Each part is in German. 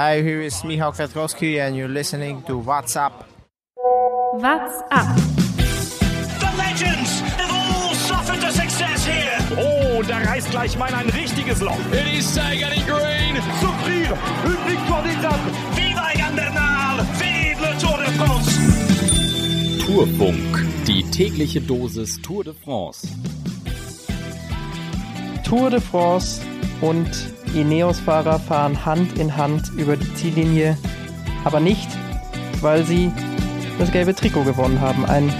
Hi, here is Michał Kwiatkowski and you're listening to What's Up. What's Up? The legends have all suffered a success here. Oh, da reißt gleich mal ein richtiges Loch. It is Sagan in green. Souffrir une victoire d'étape. Viva Egan Bernal. Vive le Tour de France. Tourfunk, die tägliche Dosis Tour de France. Tour de France und Ineos-Fahrer fahren Hand in Hand über die Ziellinie, aber nicht, weil sie das gelbe Trikot gewonnen haben. Ein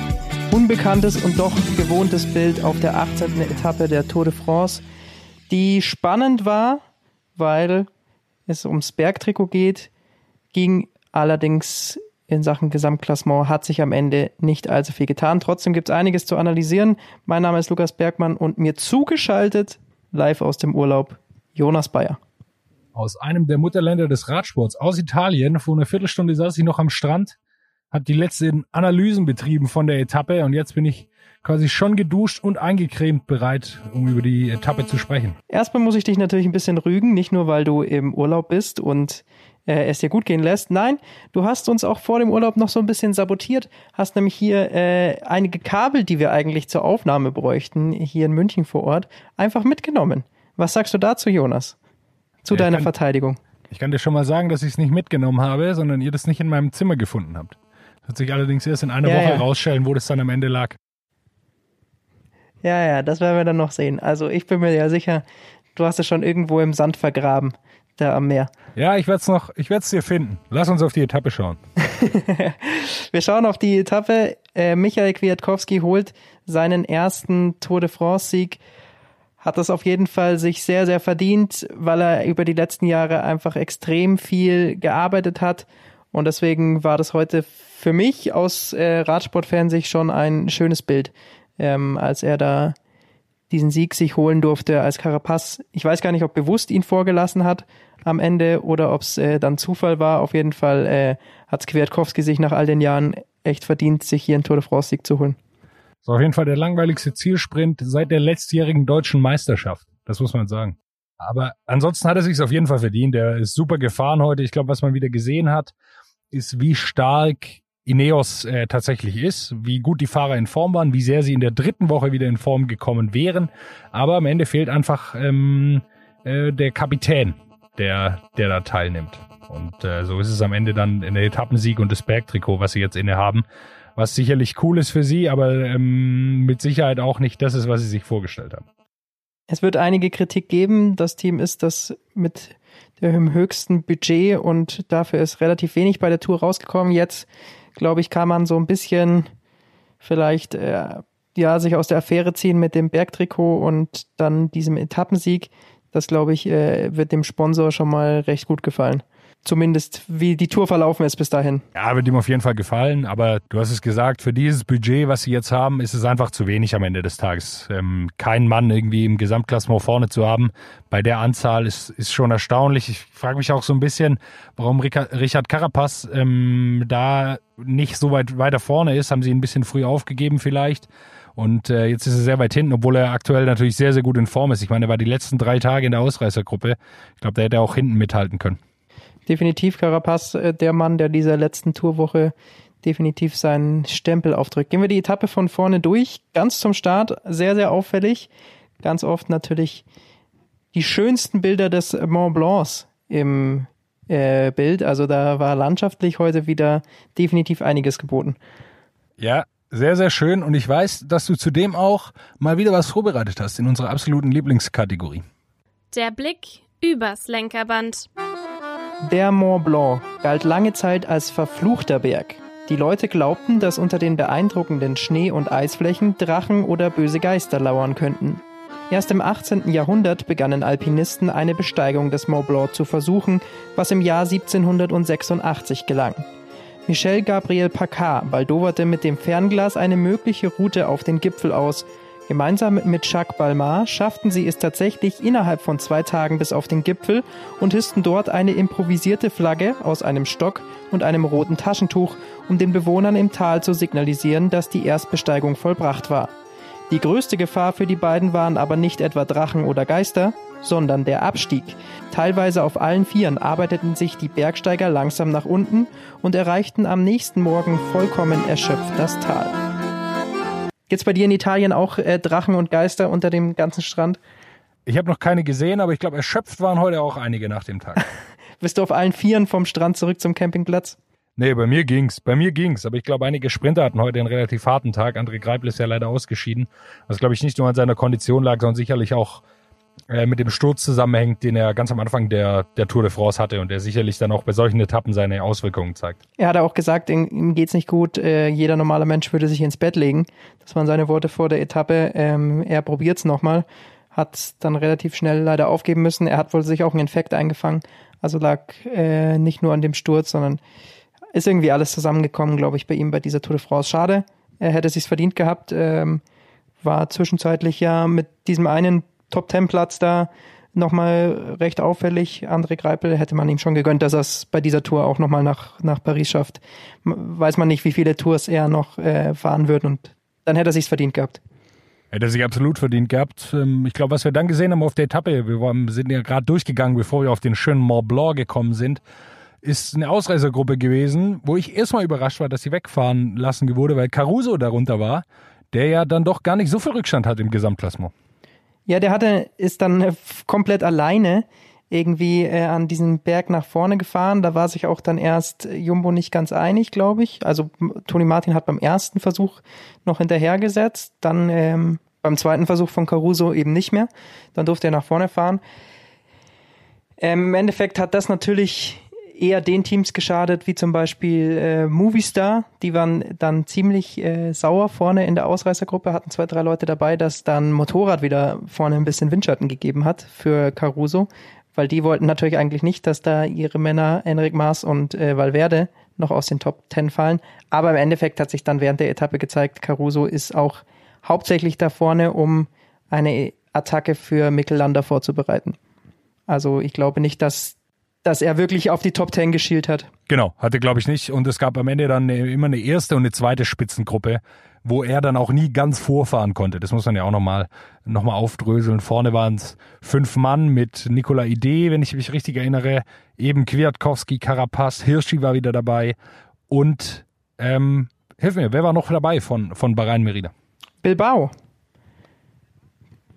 unbekanntes und doch gewohntes Bild auf der 18. Etappe der Tour de France, die spannend war, weil es ums Bergtrikot geht, ging allerdings in Sachen Gesamtklassement hat sich am Ende nicht allzu viel getan. Trotzdem gibt es einiges zu analysieren. Mein Name ist Lukas Bergmann und mir zugeschaltet, live aus dem Urlaub, Jonas Bayer. Aus einem der Mutterländer des Radsports, aus Italien. Vor einer Viertelstunde saß ich noch am Strand, habe die letzten Analysen betrieben von der Etappe und jetzt bin ich quasi schon geduscht und eingecremt bereit, um über die Etappe zu sprechen. Erstmal muss ich dich natürlich ein bisschen rügen, nicht nur weil du im Urlaub bist und äh, es dir gut gehen lässt. Nein, du hast uns auch vor dem Urlaub noch so ein bisschen sabotiert, hast nämlich hier äh, einige Kabel, die wir eigentlich zur Aufnahme bräuchten, hier in München vor Ort, einfach mitgenommen. Was sagst du dazu, Jonas? Zu Ja, deiner kann- Verteidigung. Ich kann dir schon mal sagen, dass ich es nicht mitgenommen habe, sondern ihr das nicht in meinem Zimmer gefunden habt. Das wird sich allerdings erst in einer Ja, Woche ja. rausstellen, wo das dann am Ende lag. Ja, ja, das werden wir dann noch sehen. Also ich bin mir ja sicher, du hast es schon irgendwo im Sand vergraben, da am Meer. Ja, ich werde es noch, ich werde es dir finden. Lass uns auf die Etappe schauen. Wir schauen auf die Etappe. Äh, Michael Kwiatkowski holt seinen ersten Tour de France-Sieg. Hat das auf jeden Fall sich sehr, sehr verdient, weil er über die letzten Jahre einfach extrem viel gearbeitet hat. Und deswegen war das heute für mich aus äh, Radsportfansicht schon ein schönes Bild, ähm, als er da diesen Sieg sich holen durfte als Carapaz. Ich weiß gar nicht, ob bewusst ihn vorgelassen hat am Ende oder ob es äh, dann Zufall war. Auf jeden Fall äh, hat Kwiatkowski sich nach all den Jahren echt verdient, sich hier einen Tour de France-Sieg zu holen. Das ist auf jeden Fall der langweiligste Zielsprint seit der letztjährigen deutschen Meisterschaft. Das muss man sagen. Aber ansonsten hat er sich auf jeden Fall verdient. Er ist super gefahren heute. Ich glaube, was man wieder gesehen hat, ist, wie stark Ineos äh, tatsächlich ist, wie gut die Fahrer in Form waren, wie sehr sie in der dritten Woche wieder in Form gekommen wären. Aber am Ende fehlt einfach ähm, äh, der Kapitän, der, der da teilnimmt. Und äh, so ist es am Ende dann in der Etappensieg und das Bergtrikot, was sie jetzt inne haben was sicherlich cool ist für sie, aber ähm, mit Sicherheit auch nicht das ist, was sie sich vorgestellt haben. Es wird einige Kritik geben. Das Team ist das mit dem höchsten Budget und dafür ist relativ wenig bei der Tour rausgekommen. Jetzt, glaube ich, kann man so ein bisschen vielleicht äh, ja sich aus der Affäre ziehen mit dem Bergtrikot und dann diesem Etappensieg. Das, glaube ich, äh, wird dem Sponsor schon mal recht gut gefallen. Zumindest wie die Tour verlaufen ist bis dahin. Ja, wird ihm auf jeden Fall gefallen, aber du hast es gesagt, für dieses Budget, was sie jetzt haben, ist es einfach zu wenig am Ende des Tages. Ähm, keinen Mann irgendwie im Gesamtklassement vorne zu haben, bei der Anzahl ist, ist schon erstaunlich. Ich frage mich auch so ein bisschen, warum Richard Carapaz ähm, da nicht so weit weiter vorne ist. Haben sie ihn ein bisschen früh aufgegeben vielleicht. Und äh, jetzt ist er sehr weit hinten, obwohl er aktuell natürlich sehr, sehr gut in Form ist. Ich meine, er war die letzten drei Tage in der Ausreißergruppe. Ich glaube, da hätte er auch hinten mithalten können. Definitiv Carapaz äh, der Mann, der dieser letzten Tourwoche definitiv seinen Stempel aufdrückt. Gehen wir die Etappe von vorne durch, ganz zum Start, sehr, sehr auffällig. Ganz oft natürlich die schönsten Bilder des Mont Blancs im äh, Bild. Also da war landschaftlich heute wieder definitiv einiges geboten. Ja, sehr, sehr schön. Und ich weiß, dass du zudem auch mal wieder was vorbereitet hast in unserer absoluten Lieblingskategorie. Der Blick übers Lenkerband. Der Mont Blanc galt lange Zeit als verfluchter Berg. Die Leute glaubten, dass unter den beeindruckenden Schnee- und Eisflächen Drachen oder böse Geister lauern könnten. Erst im 18. Jahrhundert begannen Alpinisten eine Besteigung des Mont Blanc zu versuchen, was im Jahr 1786 gelang. Michel Gabriel Paccard baldowerte mit dem Fernglas eine mögliche Route auf den Gipfel aus. Gemeinsam mit Jacques Balmar schafften sie es tatsächlich innerhalb von zwei Tagen bis auf den Gipfel und hissten dort eine improvisierte Flagge aus einem Stock und einem roten Taschentuch, um den Bewohnern im Tal zu signalisieren, dass die Erstbesteigung vollbracht war. Die größte Gefahr für die beiden waren aber nicht etwa Drachen oder Geister, sondern der Abstieg. Teilweise auf allen Vieren arbeiteten sich die Bergsteiger langsam nach unten und erreichten am nächsten Morgen vollkommen erschöpft das Tal. Gibt's bei dir in Italien auch äh, Drachen und Geister unter dem ganzen Strand? Ich habe noch keine gesehen, aber ich glaube, erschöpft waren heute auch einige nach dem Tag. Bist du auf allen Vieren vom Strand zurück zum Campingplatz? Nee, bei mir ging's. Bei mir ging's. Aber ich glaube, einige Sprinter hatten heute einen relativ harten Tag. André Greipel ist ja leider ausgeschieden. Was, glaube ich, nicht nur an seiner Kondition lag, sondern sicherlich auch äh, mit dem Sturz zusammenhängt, den er ganz am Anfang der, der Tour de France hatte und der sicherlich dann auch bei solchen Etappen seine Auswirkungen zeigt. Er hat auch gesagt, ihm geht's nicht gut. Äh, jeder normale Mensch würde sich ins Bett legen. Das waren seine Worte vor der Etappe. Ähm, er probiert's nochmal. Hat dann relativ schnell leider aufgeben müssen. Er hat wohl sich auch einen Infekt eingefangen. Also lag äh, nicht nur an dem Sturz, sondern ist irgendwie alles zusammengekommen, glaube ich, bei ihm bei dieser Tour de France. Schade, er hätte sich's verdient gehabt. Ähm, war zwischenzeitlich ja mit diesem einen Top-Ten-Platz da nochmal recht auffällig. André Greipel hätte man ihm schon gegönnt, dass er es bei dieser Tour auch nochmal nach, nach Paris schafft. Weiß man nicht, wie viele Tours er noch äh, fahren wird und dann hätte er sich's verdient gehabt. Hätte er sich absolut verdient gehabt. Ähm, ich glaube, was wir dann gesehen haben auf der Etappe, wir sind ja gerade durchgegangen, bevor wir auf den schönen Mont Blanc gekommen sind, ist eine Ausreißergruppe gewesen, wo ich erstmal überrascht war, dass sie wegfahren lassen wurde, weil Caruso darunter war, der ja dann doch gar nicht so viel Rückstand hat im Gesamtklassement. Ja, der hatte, ist dann äh, komplett alleine irgendwie äh, an diesen Berg nach vorne gefahren. Da war sich auch dann erst Jumbo nicht ganz einig, glaube ich. Also Toni Martin hat beim ersten Versuch noch hinterhergesetzt, dann ähm, beim zweiten Versuch von Caruso eben nicht mehr. Dann durfte er nach vorne fahren. Ähm, Im Endeffekt hat das natürlich eher den Teams geschadet, wie zum Beispiel äh, Movistar. Die waren dann ziemlich äh, sauer vorne in der Ausreißergruppe, hatten zwei, drei Leute dabei, dass dann Motorrad wieder vorne ein bisschen Windschatten gegeben hat für Caruso, weil die wollten natürlich eigentlich nicht, dass da ihre Männer Enric Maas und äh, Valverde noch aus den Top Ten fallen. Aber im Endeffekt hat sich dann während der Etappe gezeigt, Caruso ist auch hauptsächlich da vorne, um eine Attacke für Mikkelander vorzubereiten. Also ich glaube nicht, dass dass er wirklich auf die Top Ten geschielt hat. Genau, hatte glaube ich nicht. Und es gab am Ende dann immer eine erste und eine zweite Spitzengruppe, wo er dann auch nie ganz vorfahren konnte. Das muss man ja auch nochmal noch mal aufdröseln. Vorne waren es fünf Mann mit Nikola Ide, wenn ich mich richtig erinnere. Eben Kwiatkowski, Carapaz, Hirschi war wieder dabei. Und, ähm, hilf mir, wer war noch dabei von, von Bahrain Merida? Bilbao.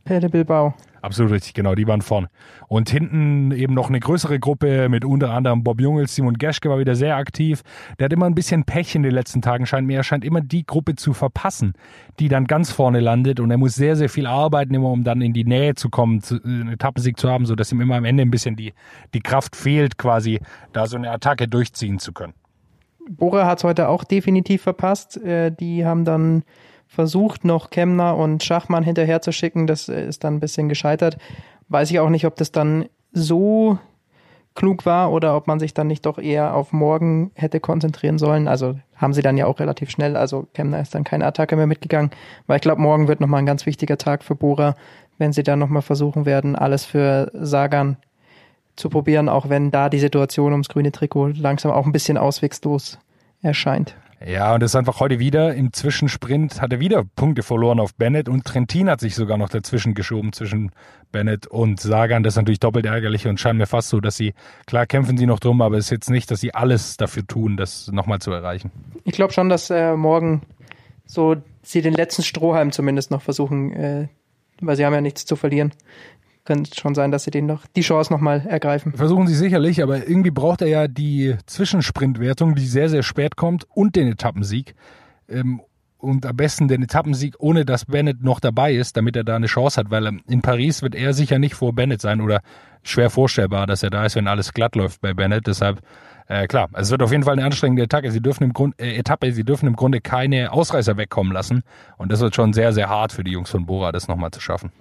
Perde Bilbao. Absolut richtig, genau, die waren vorne. Und hinten eben noch eine größere Gruppe mit unter anderem Bob Jungels, Simon Geschke war wieder sehr aktiv. Der hat immer ein bisschen Pech in den letzten Tagen, scheint mir. Er scheint immer die Gruppe zu verpassen, die dann ganz vorne landet. Und er muss sehr, sehr viel arbeiten, immer um dann in die Nähe zu kommen, einen Etappensieg zu haben, sodass ihm immer am Ende ein bisschen die, die Kraft fehlt, quasi da so eine Attacke durchziehen zu können. Bora hat es heute auch definitiv verpasst. Äh, die haben dann versucht, noch Kemner und Schachmann hinterher zu schicken. Das ist dann ein bisschen gescheitert. Weiß ich auch nicht, ob das dann so klug war oder ob man sich dann nicht doch eher auf morgen hätte konzentrieren sollen. Also haben sie dann ja auch relativ schnell. Also Kemner ist dann keine Attacke mehr mitgegangen, weil ich glaube, morgen wird nochmal ein ganz wichtiger Tag für Bora, wenn sie dann nochmal versuchen werden, alles für Sagan zu probieren, auch wenn da die Situation ums grüne Trikot langsam auch ein bisschen auswegslos erscheint. Ja, und das ist einfach heute wieder im Zwischensprint hat er wieder Punkte verloren auf Bennett und Trentin hat sich sogar noch dazwischen geschoben zwischen Bennett und Sagan. Das ist natürlich doppelt ärgerlich und scheint mir fast so, dass sie, klar kämpfen sie noch drum, aber es ist jetzt nicht, dass sie alles dafür tun, das nochmal zu erreichen. Ich glaube schon, dass äh, morgen so sie den letzten Strohhalm zumindest noch versuchen, äh, weil sie haben ja nichts zu verlieren, könnte schon sein, dass sie den noch die Chance nochmal ergreifen. Versuchen sie sicherlich, aber irgendwie braucht er ja die Zwischensprintwertung, die sehr, sehr spät kommt und den Etappensieg. Ähm, und am besten den Etappensieg, ohne dass Bennett noch dabei ist, damit er da eine Chance hat, weil in Paris wird er sicher nicht vor Bennett sein oder schwer vorstellbar, dass er da ist, wenn alles glatt läuft bei Bennett. Deshalb, äh, klar, es wird auf jeden Fall eine anstrengende Etappe. Sie dürfen im Grund, äh, Etappe, sie dürfen im Grunde keine Ausreißer wegkommen lassen. Und das wird schon sehr, sehr hart für die Jungs von Bora, das nochmal zu schaffen.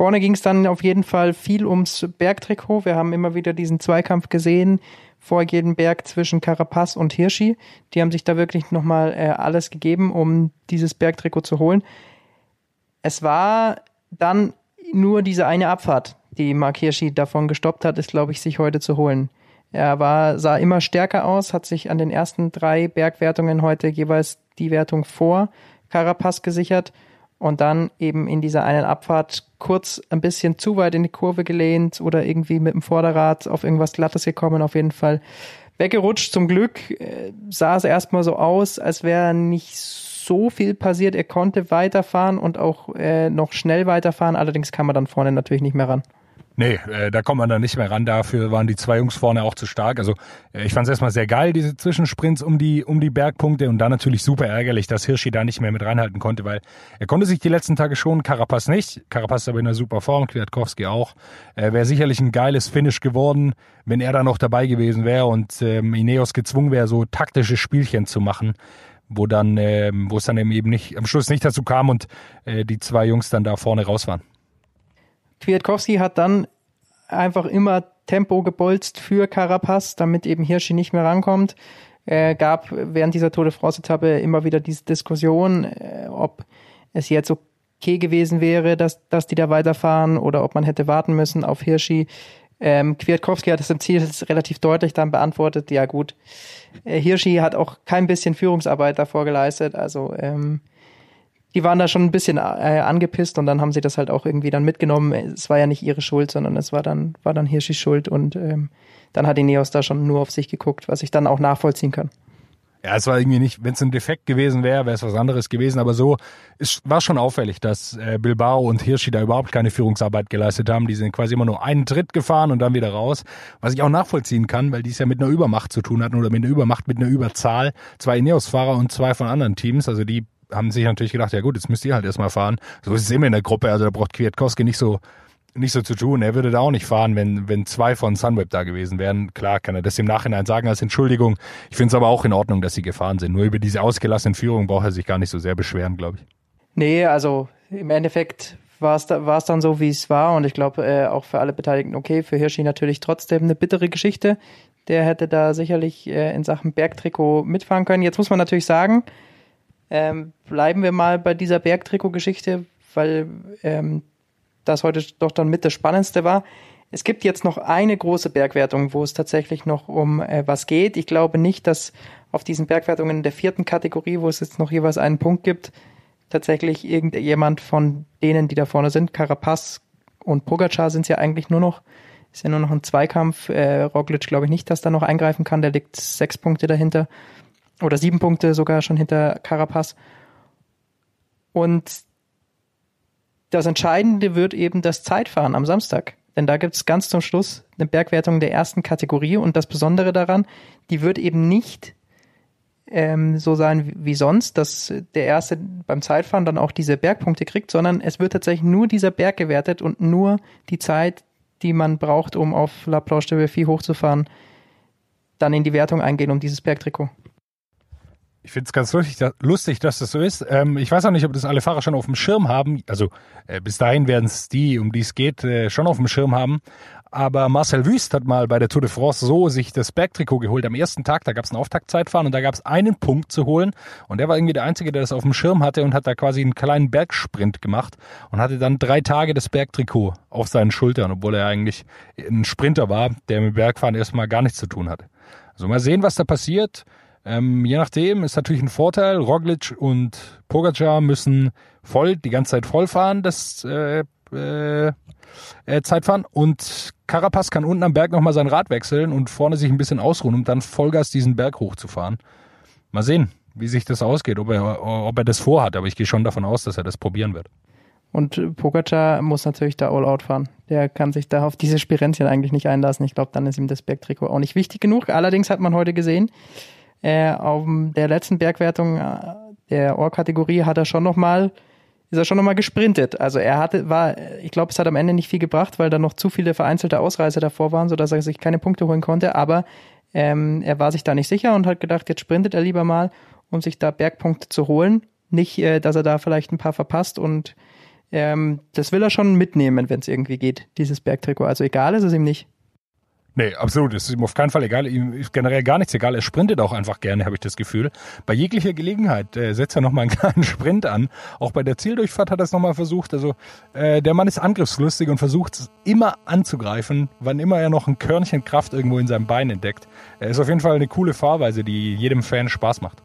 Vorne ging es dann auf jeden Fall viel ums Bergtrikot. Wir haben immer wieder diesen Zweikampf gesehen vor jedem Berg zwischen Carapaz und Hirschi. Die haben sich da wirklich nochmal äh, alles gegeben, um dieses Bergtrikot zu holen. Es war dann nur diese eine Abfahrt, die Mark Hirschi davon gestoppt hat, ist, glaube ich, sich heute zu holen. Er war, sah immer stärker aus, hat sich an den ersten drei Bergwertungen heute jeweils die Wertung vor Carapaz gesichert und dann eben in dieser einen Abfahrt kurz ein bisschen zu weit in die Kurve gelehnt oder irgendwie mit dem Vorderrad auf irgendwas Glattes gekommen, auf jeden Fall weggerutscht. Zum Glück äh, sah es erstmal so aus, als wäre nicht so viel passiert. Er konnte weiterfahren und auch äh, noch schnell weiterfahren, allerdings kam er dann vorne natürlich nicht mehr ran. Nee, äh, da kommt man dann nicht mehr ran. Dafür waren die zwei Jungs vorne auch zu stark. Also äh, ich fand es erstmal sehr geil, diese Zwischensprints um die, um die Bergpunkte und dann natürlich super ärgerlich, dass Hirschi da nicht mehr mit reinhalten konnte, weil er konnte sich die letzten Tage schon, Carapaz nicht. Carapaz aber in einer super Form, Kwiatkowski auch. Äh, wäre sicherlich ein geiles Finish geworden, wenn er da noch dabei gewesen wäre und ähm, Ineos gezwungen wäre, so taktische Spielchen zu machen wo dann, ähm, wo es dann eben nicht, am Schluss nicht dazu kam und äh, die zwei Jungs dann da vorne raus waren. Kwiatkowski hat dann einfach immer Tempo gebolzt für Carapaz, damit eben Hirschi nicht mehr rankommt. Äh, gab während dieser Tour de France-Etappe immer wieder diese Diskussion, äh, ob es jetzt okay gewesen wäre, dass, dass die da weiterfahren oder ob man hätte warten müssen auf Hirschi. Ähm, Kwiatkowski hat es im Ziel relativ deutlich dann beantwortet, ja gut, äh, Hirschi hat auch kein bisschen Führungsarbeit davor geleistet, also ähm, die waren da schon ein bisschen äh, angepisst und dann haben sie das halt auch irgendwie dann mitgenommen. Es war ja nicht ihre Schuld, sondern es war dann, war dann Hirschis Schuld und ähm, dann hat Ineos da schon nur auf sich geguckt, was ich dann auch nachvollziehen kann. Ja, es war irgendwie nicht, wenn es ein Defekt gewesen wäre, wäre es was anderes gewesen, aber so es war schon auffällig, dass äh, Bilbao und Hirschi da überhaupt keine Führungsarbeit geleistet haben. Die sind quasi immer nur einen Tritt gefahren und dann wieder raus, was ich auch nachvollziehen kann, weil die es ja mit einer Übermacht zu tun hatten oder mit einer Übermacht, mit einer Überzahl. Zwei Ineos-Fahrer und zwei von anderen Teams, also die haben sich natürlich gedacht, ja gut, jetzt müsst ihr halt erstmal fahren. So ist es immer in der Gruppe, also da braucht Kwiatkowski nicht so nicht so zu tun. Er würde da auch nicht fahren, wenn, wenn zwei von Sunweb da gewesen wären. Klar kann er das im Nachhinein sagen als Entschuldigung. Ich finde es aber auch in Ordnung, dass sie gefahren sind. Nur über diese ausgelassene Führung braucht er sich gar nicht so sehr beschweren, glaube ich. Nee, also im Endeffekt war es da, dann so, wie es war. Und ich glaube, äh, auch für alle Beteiligten okay. Für Hirschi natürlich trotzdem eine bittere Geschichte. Der hätte da sicherlich äh, in Sachen Bergtrikot mitfahren können. Jetzt muss man natürlich sagen, ähm, bleiben wir mal bei dieser Bergtrikot-Geschichte, weil ähm, das heute doch dann mit das Spannendste war. Es gibt jetzt noch eine große Bergwertung, wo es tatsächlich noch um äh, was geht. Ich glaube nicht, dass auf diesen Bergwertungen der vierten Kategorie, wo es jetzt noch jeweils einen Punkt gibt, tatsächlich irgendjemand von denen, die da vorne sind, Carapaz und Pogacar sind es ja eigentlich nur noch, ist ja nur noch ein Zweikampf. Äh, Roglic glaube ich nicht, dass da noch eingreifen kann, der liegt sechs Punkte dahinter oder sieben Punkte sogar schon hinter Carapaz. Und das Entscheidende wird eben das Zeitfahren am Samstag. Denn da gibt es ganz zum Schluss eine Bergwertung der ersten Kategorie und das Besondere daran, die wird eben nicht ähm, so sein wie sonst, dass der Erste beim Zeitfahren dann auch diese Bergpunkte kriegt, sondern es wird tatsächlich nur dieser Berg gewertet und nur die Zeit, die man braucht, um auf La Planche de Belfi hochzufahren, dann in die Wertung eingehen um dieses Bergtrikot. Ich finde es ganz lustig, lustig, dass das so ist. Ähm, ich weiß auch nicht, ob das alle Fahrer schon auf dem Schirm haben. Also äh, bis dahin werden es die, um die es geht, äh, schon auf dem Schirm haben. Aber Marcel Wüst hat mal bei der Tour de France so sich das Bergtrikot geholt. Am ersten Tag, da gab es ein Auftaktzeitfahren und da gab es einen Punkt zu holen. Und der war irgendwie der Einzige, der das auf dem Schirm hatte und hat da quasi einen kleinen Bergsprint gemacht und hatte dann drei Tage das Bergtrikot auf seinen Schultern, obwohl er eigentlich ein Sprinter war, der mit Bergfahren erstmal gar nichts zu tun hatte. Also mal sehen, was da passiert. Ähm, je nachdem ist natürlich ein Vorteil. Roglic und Pogacar müssen voll, die ganze Zeit voll fahren, das äh, äh, äh, Zeitfahren. Und Carapaz kann unten am Berg nochmal sein Rad wechseln und vorne sich ein bisschen ausruhen, um dann Vollgas diesen Berg hochzufahren. Mal sehen, wie sich das ausgeht, ob er, ob er das vorhat. Aber ich gehe schon davon aus, dass er das probieren wird. Und Pogacar muss natürlich da all out fahren. Der kann sich da auf diese Spirenzien eigentlich nicht einlassen. Ich glaube, dann ist ihm das Bergtrikot auch nicht wichtig genug. Allerdings hat man heute gesehen, äh, auf der letzten Bergwertung äh, der Ohr-Kategorie hat er schon nochmal, ist er schon nochmal gesprintet. Also er hatte, war, ich glaube, es hat am Ende nicht viel gebracht, weil da noch zu viele vereinzelte Ausreißer davor waren, sodass er sich keine Punkte holen konnte, aber ähm, er war sich da nicht sicher und hat gedacht, jetzt sprintet er lieber mal, um sich da Bergpunkte zu holen. Nicht, äh, dass er da vielleicht ein paar verpasst und ähm, das will er schon mitnehmen, wenn es irgendwie geht, dieses Bergtrikot. Also egal ist es ihm nicht. Nee, absolut. Es ist ihm auf keinen Fall egal. Ihm ist generell gar nichts egal. Er sprintet auch einfach gerne, habe ich das Gefühl. Bei jeglicher Gelegenheit äh, setzt er nochmal einen kleinen Sprint an. Auch bei der Zieldurchfahrt hat er es nochmal versucht. Also äh, der Mann ist angriffslustig und versucht immer anzugreifen, wann immer er noch ein Körnchen Kraft irgendwo in seinem Bein entdeckt. Er ist auf jeden Fall eine coole Fahrweise, die jedem Fan Spaß macht.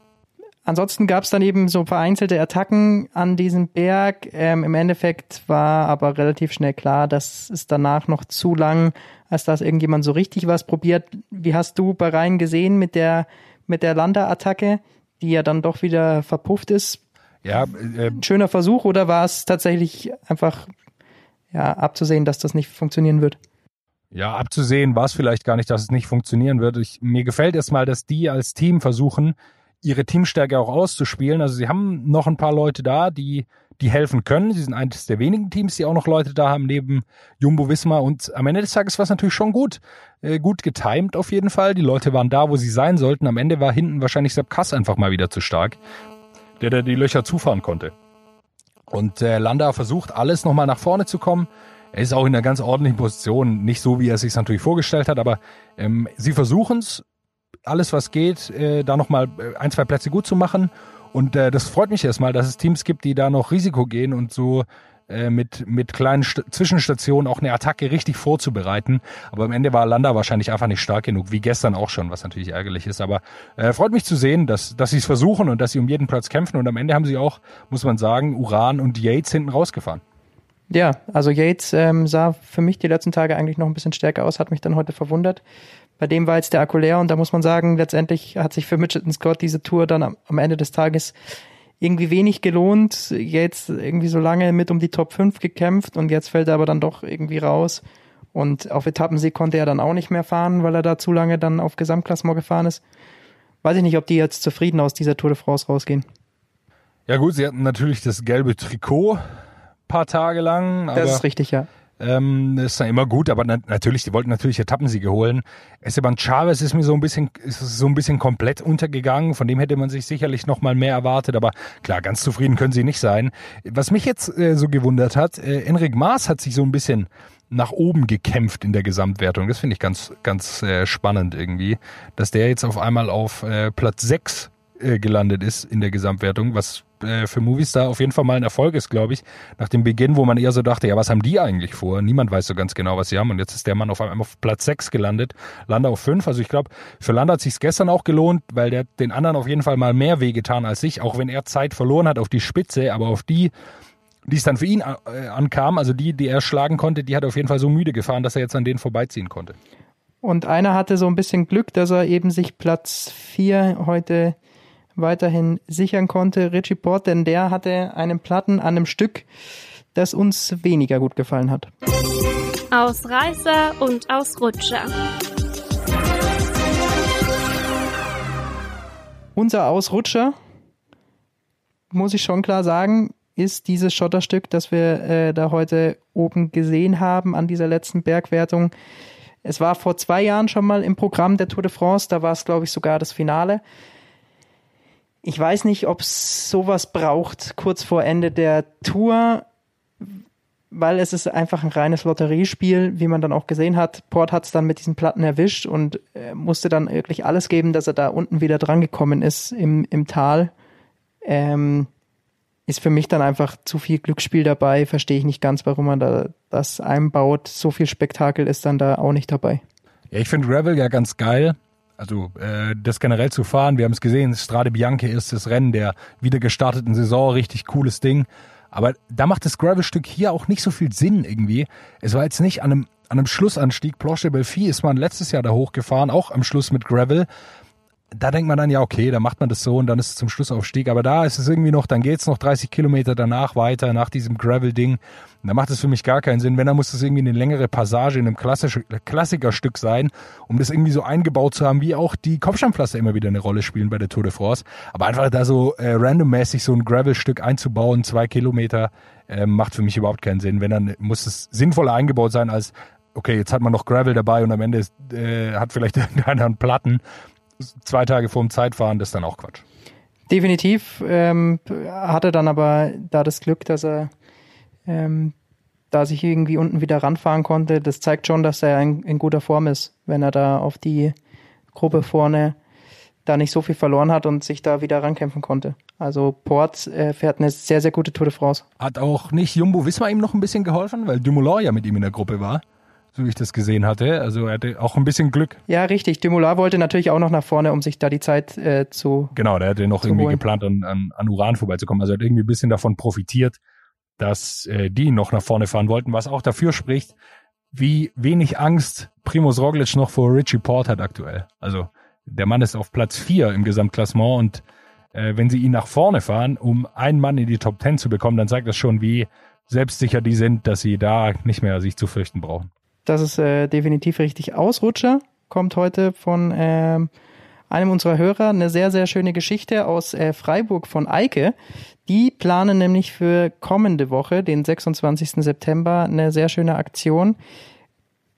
ansonsten gab es dann eben so vereinzelte Attacken an diesem Berg. Ähm, Im Endeffekt war aber relativ schnell klar, dass es danach noch zu lang, als dass irgendjemand so richtig was probiert. Wie hast du Bahrain gesehen mit der, mit der Lander-Attacke, die ja dann doch wieder verpufft ist? Ja, äh, Ein schöner Versuch oder war es tatsächlich einfach ja, abzusehen, dass das nicht funktionieren wird? Ja, abzusehen war es vielleicht gar nicht, dass es nicht funktionieren wird. Ich, mir gefällt erstmal, dass die als Team versuchen, ihre Teamstärke auch auszuspielen. Also sie haben noch ein paar Leute da, die, die helfen können. Sie sind eines der wenigen Teams, die auch noch Leute da haben, neben Jumbo Wismar. Und am Ende des Tages war es natürlich schon gut. Äh, gut getimed auf jeden Fall. Die Leute waren da, wo sie sein sollten. Am Ende war hinten wahrscheinlich Sepp Kass einfach mal wieder zu stark, der da die Löcher zufahren konnte. Und äh, Landa versucht alles nochmal nach vorne zu kommen. Er ist auch in einer ganz ordentlichen Position, nicht so, wie er sich natürlich vorgestellt hat, aber ähm, sie versuchen es, alles was geht, äh, da nochmal ein, zwei Plätze gut zu machen. Und äh, das freut mich erstmal, dass es Teams gibt, die da noch Risiko gehen und so äh, mit, mit kleinen St Zwischenstationen auch eine Attacke richtig vorzubereiten. Aber am Ende war Landa wahrscheinlich einfach nicht stark genug, wie gestern auch schon, was natürlich ärgerlich ist. Aber äh, freut mich zu sehen, dass, dass sie es versuchen und dass sie um jeden Platz kämpfen. Und am Ende haben sie auch, muss man sagen, Uran und Yates hinten rausgefahren. Ja, also Yates ähm, sah für mich die letzten Tage eigentlich noch ein bisschen stärker aus, hat mich dann heute verwundert. Bei dem war jetzt der Akku leer und da muss man sagen, letztendlich hat sich für Mitchelton Scott diese Tour dann am, Ende des Tages irgendwie wenig gelohnt. Jetzt irgendwie so lange mit um die Top 5 gekämpft und jetzt fällt er aber dann doch irgendwie raus. Und auf Etappensieg konnte er dann auch nicht mehr fahren, weil er da zu lange dann auf Gesamtklassement gefahren ist. Weiß ich nicht, ob die jetzt zufrieden aus dieser Tour de France rausgehen. Ja gut, sie hatten natürlich das gelbe Trikot paar Tage lang. Das ist richtig, ja. Ähm, ist dann immer gut, aber na natürlich, die wollten natürlich Etappensiege holen. Esteban Chavez ist mir so ein bisschen, ist so ein bisschen komplett untergegangen. Von dem hätte man sich sicherlich noch mal mehr erwartet, aber klar, ganz zufrieden können sie nicht sein. Was mich jetzt äh, so gewundert hat, äh, Enric Maas hat sich so ein bisschen nach oben gekämpft in der Gesamtwertung. Das finde ich ganz, ganz äh, spannend irgendwie, dass der jetzt auf einmal auf äh, Platz 6 äh, gelandet ist in der Gesamtwertung, was äh, für Movistar auf jeden Fall mal ein Erfolg ist, glaube ich. Nach dem Beginn, wo man eher so dachte, ja, was haben die eigentlich vor? Niemand weiß so ganz genau, was sie haben. Und jetzt ist der Mann auf einmal auf Platz 6 gelandet, Landa auf 5. Also ich glaube, für Landa hat sich gestern auch gelohnt, weil der den anderen auf jeden Fall mal mehr wehgetan als sich, auch wenn er Zeit verloren hat auf die Spitze, aber auf die, die es dann für ihn äh, ankam, also die, die er schlagen konnte, die hat er auf jeden Fall so müde gefahren, dass er jetzt an denen vorbeiziehen konnte. Und einer hatte so ein bisschen Glück, dass er eben sich Platz 4 heute weiterhin sichern konnte, Richie Port, denn der hatte einen Platten an einem Stück, das uns weniger gut gefallen hat. Ausreißer und Ausrutscher. Unser Ausrutscher, muss ich schon klar sagen, ist dieses Schotterstück, das wir äh, da heute oben gesehen haben an dieser letzten Bergwertung. Es war vor zwei Jahren schon mal im Programm der Tour de France, da war es, glaube ich, sogar das Finale. Ich weiß nicht, ob es sowas braucht kurz vor Ende der Tour, weil es ist einfach ein reines Lotteriespiel, wie man dann auch gesehen hat. Port hat es dann mit diesen Platten erwischt und äh, musste dann wirklich alles geben, dass er da unten wieder drangekommen ist im, im Tal. Ähm, ist für mich dann einfach zu viel Glücksspiel dabei. Verstehe ich nicht ganz, warum man da das einbaut. So viel Spektakel ist dann da auch nicht dabei. Ja, ich finde Gravel ja ganz geil. Also äh, das generell zu fahren, wir haben es gesehen, Strade Bianche erstes Rennen der wieder gestarteten Saison, richtig cooles Ding. Aber da macht das Gravel-Stück hier auch nicht so viel Sinn irgendwie. Es war jetzt nicht an einem, an einem Schlussanstieg. Planche Belfi ist man letztes Jahr da hochgefahren, auch am Schluss mit Gravel. Da denkt man dann, ja, okay, da macht man das so und dann ist es zum Schlussaufstieg. Aber da ist es irgendwie noch, dann geht's noch 30 Kilometer danach weiter, nach diesem Gravel-Ding. Da macht es für mich gar keinen Sinn. Wenn, dann muss das irgendwie eine längere Passage in einem Klassisch Klassikerstück sein, um das irgendwie so eingebaut zu haben, wie auch die Kopfsteinpflaster immer wieder eine Rolle spielen bei der Tour de France. Aber einfach da so äh, randommäßig so ein Gravel-Stück einzubauen, zwei Kilometer, äh, macht für mich überhaupt keinen Sinn. Wenn, dann muss es sinnvoller eingebaut sein als, okay, jetzt hat man noch Gravel dabei und am Ende ist, äh, hat vielleicht irgendeiner einen Platten. Zwei Tage vor dem Zeitfahren, das ist dann auch Quatsch. Definitiv ähm, hatte dann aber da das Glück, dass er ähm, da sich irgendwie unten wieder ranfahren konnte. Das zeigt schon, dass er in, in guter Form ist, wenn er da auf die Gruppe vorne da nicht so viel verloren hat und sich da wieder rankämpfen konnte. Also Port äh, fährt eine sehr, sehr gute Tour de France. Hat auch nicht Jumbo Wismar ihm noch ein bisschen geholfen, weil Dumoulin ja mit ihm in der Gruppe war. So wie ich das gesehen hatte. Also er hatte auch ein bisschen Glück. Ja, richtig. Dumoulin wollte natürlich auch noch nach vorne, um sich da die Zeit äh, zu. Genau, der hatte noch irgendwie holen. geplant, an, an, an Uran vorbeizukommen. Also er hat irgendwie ein bisschen davon profitiert, dass äh, die noch nach vorne fahren wollten, was auch dafür spricht, wie wenig Angst Primus Roglic noch vor Richie Port hat aktuell. Also der Mann ist auf Platz vier im Gesamtklassement und äh, wenn sie ihn nach vorne fahren, um einen Mann in die Top Ten zu bekommen, dann zeigt das schon, wie selbstsicher die sind, dass sie da nicht mehr sich zu fürchten brauchen. Das ist äh, definitiv richtig. Ausrutscher kommt heute von äh, einem unserer Hörer eine sehr, sehr schöne Geschichte aus äh, Freiburg von Eike. Die planen nämlich für kommende Woche, den 26. September, eine sehr schöne Aktion,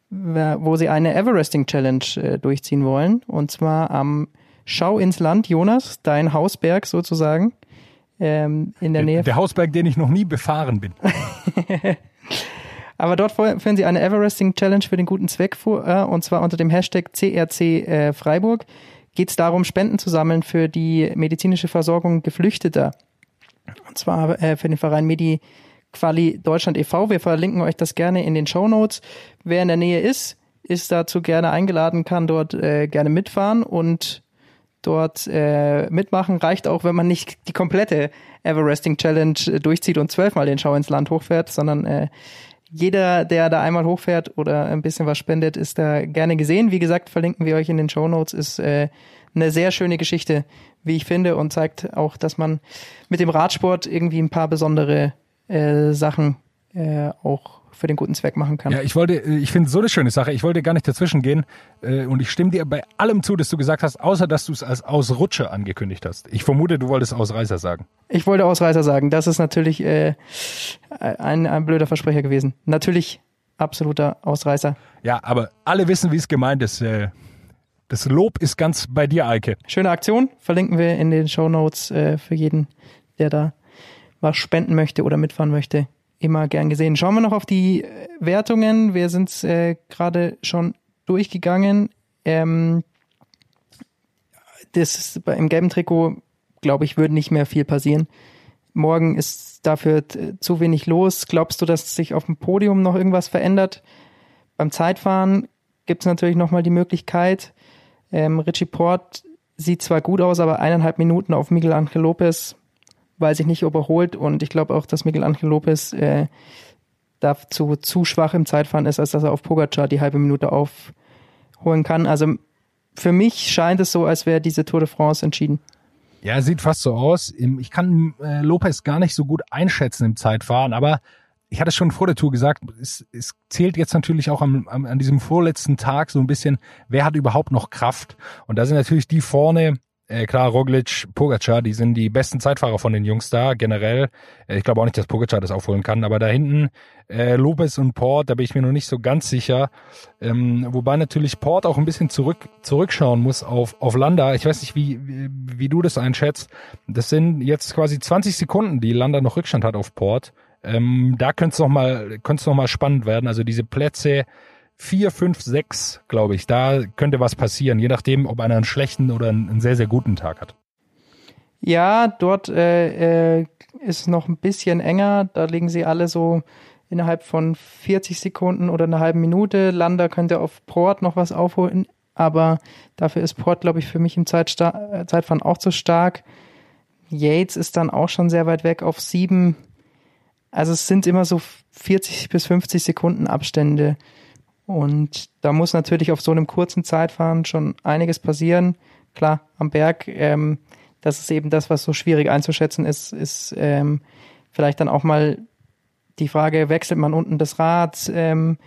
wo sie eine Everesting Challenge äh, durchziehen wollen. Und zwar am Schau ins Land, Jonas, dein Hausberg sozusagen. Ähm, in der, der Nähe. Der Hausberg, den ich noch nie befahren bin. Aber dort führen sie eine Everesting Challenge für den guten Zweck vor, äh, und zwar unter dem Hashtag CRC äh, Freiburg geht es darum, Spenden zu sammeln für die medizinische Versorgung Geflüchteter. Und zwar äh, für den Verein Medi Quali Deutschland e.V. Wir verlinken euch das gerne in den Show Notes. Wer in der Nähe ist, ist dazu gerne eingeladen, kann dort äh, gerne mitfahren und dort äh, mitmachen. Reicht auch, wenn man nicht die komplette Everesting Challenge äh, durchzieht und zwölfmal den Schau ins Land hochfährt, sondern äh, jeder, der da einmal hochfährt oder ein bisschen was spendet, ist da gerne gesehen. Wie gesagt, verlinken wir euch in den Show Notes. Ist äh, eine sehr schöne Geschichte, wie ich finde, und zeigt auch, dass man mit dem Radsport irgendwie ein paar besondere äh, Sachen äh, auch für den guten Zweck machen kann. Ja, ich wollte, äh, ich finde so eine schöne Sache. Ich wollte gar nicht dazwischen gehen äh, und ich stimme dir bei allem zu, dass du gesagt hast, außer dass du es als Ausrutscher angekündigt hast. Ich vermute, du wolltest Ausreißer sagen. Ich wollte Ausreißer sagen. Das ist natürlich äh, ein, ein blöder Versprecher gewesen. Natürlich absoluter Ausreißer. Ja, aber alle wissen, wie es gemeint ist. Äh, das Lob ist ganz bei dir, Eike. Schöne Aktion. Verlinken wir in den Show Notes für jeden, der da was spenden möchte oder mitfahren möchte immer gern gesehen. Schauen wir noch auf die äh, Wertungen. Wir sind äh, gerade schon durchgegangen. Ähm, das ist, im gelben Trikot, glaube ich, würde nicht mehr viel passieren. Morgen ist dafür zu wenig los. Glaubst du, dass sich auf dem Podium noch irgendwas verändert? Beim Zeitfahren gibt es natürlich nochmal die Möglichkeit. Ähm, Richie Port sieht zwar gut aus, aber eineinhalb Minuten auf Miguel Angel Lopez weiß ich nicht, ob er holt. Und ich glaube auch, dass Miguel Angel Lopez äh, dazu zu schwach im Zeitfahren ist, als dass er auf Pogacar die halbe Minute aufholen kann. Also für mich scheint es so, als wäre diese Tour de France entschieden. Ja, sieht fast so aus. Ich kann äh, Lopez gar nicht so gut einschätzen im Zeitfahren, aber ich hatte schon vor der Tour gesagt, es, es zählt jetzt natürlich auch am, am, an diesem vorletzten Tag so ein bisschen, wer hat überhaupt noch Kraft. Und da sind natürlich die vorne, äh, klar, Roglic, Pogacar, die sind die besten Zeitfahrer von den Jungs da, generell. Äh, ich glaube auch nicht, dass Pogacar das aufholen kann, aber da hinten äh, Lopez und Port, da bin ich mir noch nicht so ganz sicher. Ähm, wobei natürlich Port auch ein bisschen zurück, zurückschauen muss auf, auf Landa. Ich weiß nicht, wie, wie, wie du das einschätzt. Das sind jetzt quasi 20 Sekunden, die Landa noch Rückstand hat auf Port. Ähm, da könnte es noch mal, könnte es noch mal spannend werden. Also diese Plätze, vier, fünf, sechs, glaube ich. Da könnte was passieren, je nachdem, ob einer einen schlechten oder einen sehr, sehr guten Tag hat. Ja, dort äh, äh, ist noch ein bisschen enger. Da liegen sie alle so innerhalb von 40 Sekunden oder einer halben Minute. Landa könnte auf Port noch was aufholen, aber dafür ist Port, glaube ich, für mich im Zeitstar äh, Zeitfahren auch zu stark. Yates ist dann auch schon sehr weit weg auf sieben. Also es sind immer so 40 bis 50 Sekunden Abstände. Und da muss natürlich auf so einem kurzen Zeitfahren schon einiges passieren. Klar, am Berg, ähm, das ist eben das, was so schwierig einzuschätzen ist, ist ähm, vielleicht dann auch mal die Frage, wechselt man unten das Rad? Ähm,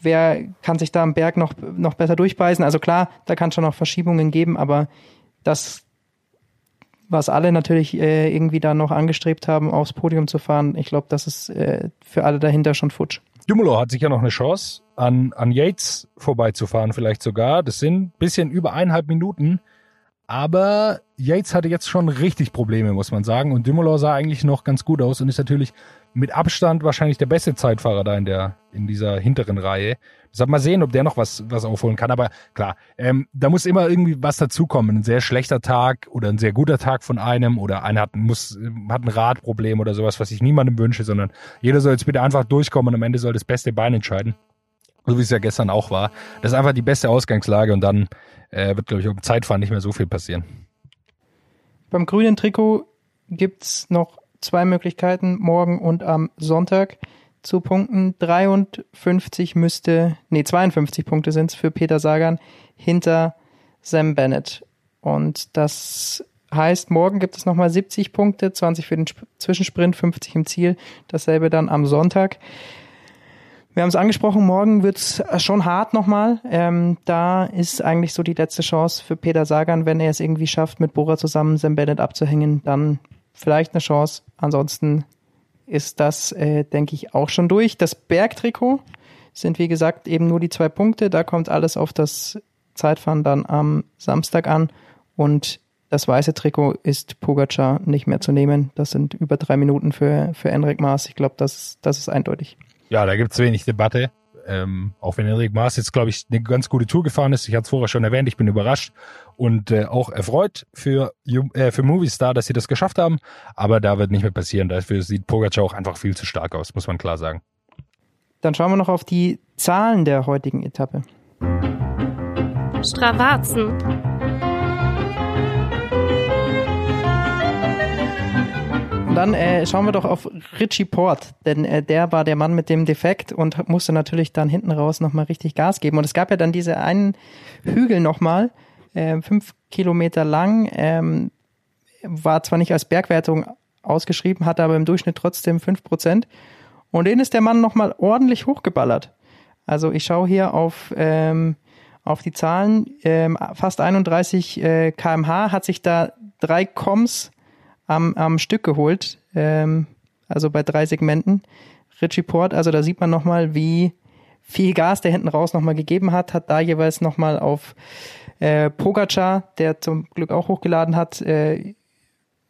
wer kann sich da am Berg noch, noch besser durchbeißen? Also klar, da kann es schon noch Verschiebungen geben, aber das, was alle natürlich äh, irgendwie da noch angestrebt haben, aufs Podium zu fahren, ich glaube, das ist äh, für alle dahinter schon futsch. Dumoulin hat sicher noch eine Chance, an, an Yates vorbeizufahren, vielleicht sogar. Das sind ein bisschen über eineinhalb Minuten. Aber Yates hatte jetzt schon richtig Probleme, muss man sagen. Und Dumoulin sah eigentlich noch ganz gut aus und ist natürlich mit Abstand wahrscheinlich der beste Zeitfahrer da in der, in dieser hinteren Reihe. Deshalb mal sehen, ob der noch was, was aufholen kann. Aber klar, ähm, da muss immer irgendwie was dazukommen. Ein sehr schlechter Tag oder ein sehr guter Tag von einem oder einer hat, muss, hat ein Radproblem oder sowas, was ich niemandem wünsche, sondern jeder soll jetzt bitte einfach durchkommen und am Ende soll das beste Bein entscheiden. so wie es ja gestern auch war. Das ist einfach die beste Ausgangslage und dann äh, wird, glaube ich, um Zeitfahren nicht mehr so viel passieren. Beim grünen Trikot gibt's noch zwei Möglichkeiten, morgen und am Sonntag zu punkten. 53 müsste, nee, 52 Punkte sind's für Peter Sagan hinter Sam Bennett. Und das heißt, morgen gibt es nochmal 70 Punkte, 20 für den Zwischensprint, 50 im Ziel. Dasselbe dann am Sonntag. Wir haben es angesprochen, morgen wird's schon hart nochmal. Ähm, da ist eigentlich so die letzte Chance für Peter Sagan, wenn er es irgendwie schafft, mit Bora zusammen Sam Bennett abzuhängen, dann vielleicht eine Chance. Ansonsten ist das, äh, denke ich, auch schon durch. Das Bergtrikot sind, wie gesagt, eben nur die zwei Punkte. Da kommt alles auf das Zeitfahren dann am Samstag an. Und das weiße Trikot ist Pogacar nicht mehr zu nehmen. Das sind über drei Minuten für, für Enric Maas. Ich glaube, das, das ist eindeutig. Ja, da gibt's wenig Debatte. Ähm, auch wenn Enric Maas jetzt, glaube ich, eine ganz gute Tour gefahren ist. Ich hatte es vorher schon erwähnt, ich bin überrascht und äh, auch erfreut für, äh, für Movistar, dass sie das geschafft haben. Aber da wird nicht mehr passieren. Dafür sieht Pogacar auch einfach viel zu stark aus, muss man klar sagen. Dann schauen wir noch auf die Zahlen der heutigen Etappe. Stravazen. Dann äh, schauen wir doch auf Richie Port, denn äh, der war der Mann mit dem Defekt und musste natürlich dann hinten raus nochmal richtig Gas geben. Und es gab ja dann diese einen Hügel nochmal, äh, fünf Kilometer lang, ähm, war zwar nicht als Bergwertung ausgeschrieben, hatte aber im Durchschnitt trotzdem fünf Prozent. Und den ist der Mann nochmal ordentlich hochgeballert. Also ich schaue hier auf, ähm, auf die Zahlen. Ähm, fast 31 äh, kmh hat sich da drei Coms am, am Stück geholt, ähm, also bei drei Segmenten. Richie Port, also da sieht man nochmal, wie viel Gas der hinten raus nochmal gegeben hat, hat da jeweils nochmal auf äh, Pogacar, der zum Glück auch hochgeladen hat, äh,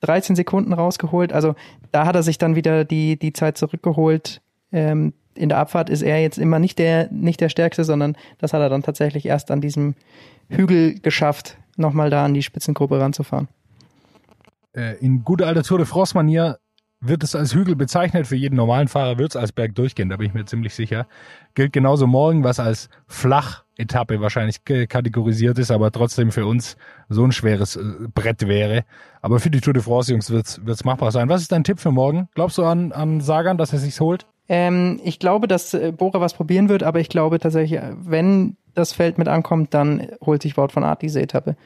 13 Sekunden rausgeholt. Also da hat er sich dann wieder die, die Zeit zurückgeholt. Ähm, in der Abfahrt ist er jetzt immer nicht der, nicht der Stärkste, sondern das hat er dann tatsächlich erst an diesem Hügel geschafft, nochmal da an die Spitzengruppe ranzufahren äh, in guter alter Tour de France-Manier wird es als Hügel bezeichnet. Für jeden normalen Fahrer wird es als Berg durchgehen, da bin ich mir ziemlich sicher. Gilt genauso morgen, was als Flach-Etappe wahrscheinlich kategorisiert ist, aber trotzdem für uns so ein schweres äh, Brett wäre. Aber für die Tour de France, Jungs, wird es machbar sein. Was ist dein Tipp für morgen? Glaubst du an, an Sagan, dass er sich's holt? Ähm, ich glaube, dass äh, Bora was probieren wird, aber ich glaube tatsächlich, wenn das Feld mit ankommt, dann holt sich Wort von Art diese Etappe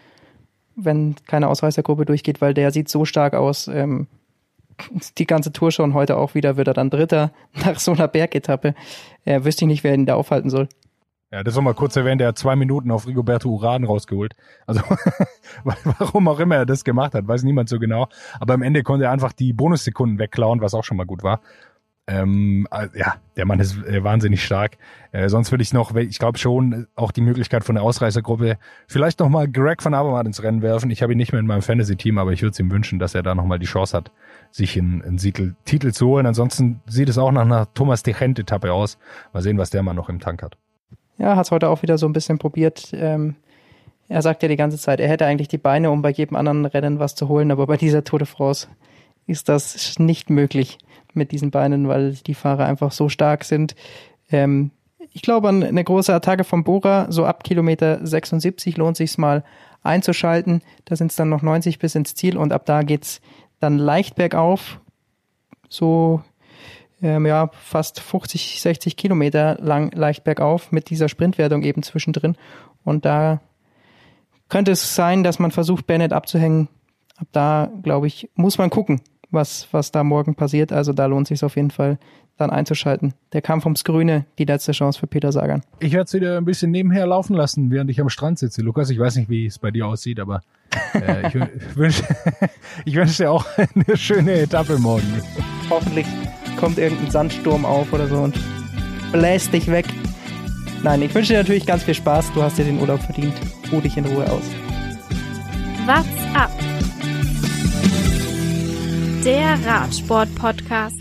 wenn keine Ausreißergruppe durchgeht, weil der sieht so stark aus. Ähm, die ganze Tour schon heute auch wieder wird er dann Dritter nach so einer Bergetappe. Äh, wüsste ich nicht, wer ihn da aufhalten soll. Ja, das soll mal kurz erwähnt, der hat zwei Minuten auf Rigoberto Uran rausgeholt. Also warum auch immer er das gemacht hat, weiß niemand so genau. Aber am Ende konnte er einfach die Bonussekunden wegklauen, was auch schon mal gut war. Ähm, ja, der Mann ist äh, wahnsinnig stark. Äh, sonst würde ich noch, ich glaube schon, auch die Möglichkeit von der Ausreißergruppe vielleicht noch mal Greg van Avermaet ins Rennen werfen. Ich habe ihn nicht mehr in meinem Fantasy-Team, aber ich würde es ihm wünschen, dass er da noch mal die Chance hat, sich einen, einen Titel zu holen. Ansonsten sieht es auch nach einer Thomas de Gent-Etappe aus. Mal sehen, was der Mann noch im Tank hat. Ja, hat es heute auch wieder so ein bisschen probiert. Ähm, er sagt ja die ganze Zeit, er hätte eigentlich die Beine, um bei jedem anderen Rennen was zu holen, aber bei dieser Tour de France ist das nicht möglich mit diesen Beinen, weil die Fahrer einfach so stark sind. Ähm, ich glaube, eine große Attacke vom Bora, so ab Kilometer 76 lohnt sich mal einzuschalten. Da sind es dann noch 90 bis ins Ziel und ab da geht's dann leicht bergauf. So ähm, ja, fast 50, 60 Kilometer lang leicht bergauf mit dieser Sprintwertung eben zwischendrin. Und da könnte es sein, dass man versucht, Bennett abzuhängen. Ab da, glaube ich, muss man gucken, was, was da morgen passiert. Also da lohnt sich auf jeden Fall dann einzuschalten. Der Kampf ums Grüne, die letzte Chance für Peter Sagan. Ich werde es wieder ein bisschen nebenher laufen lassen, während ich am Strand sitze. Lukas, ich weiß nicht, wie es bei dir aussieht, aber äh, ich wünsche ich wünsch dir auch eine schöne Etappe morgen. Hoffentlich kommt irgendein Sandsturm auf oder so und bläst dich weg. Nein, ich wünsche dir natürlich ganz viel Spaß. Du hast dir den Urlaub verdient. Ruh dich in Ruhe aus. What's up? Der Radsport-Podcast.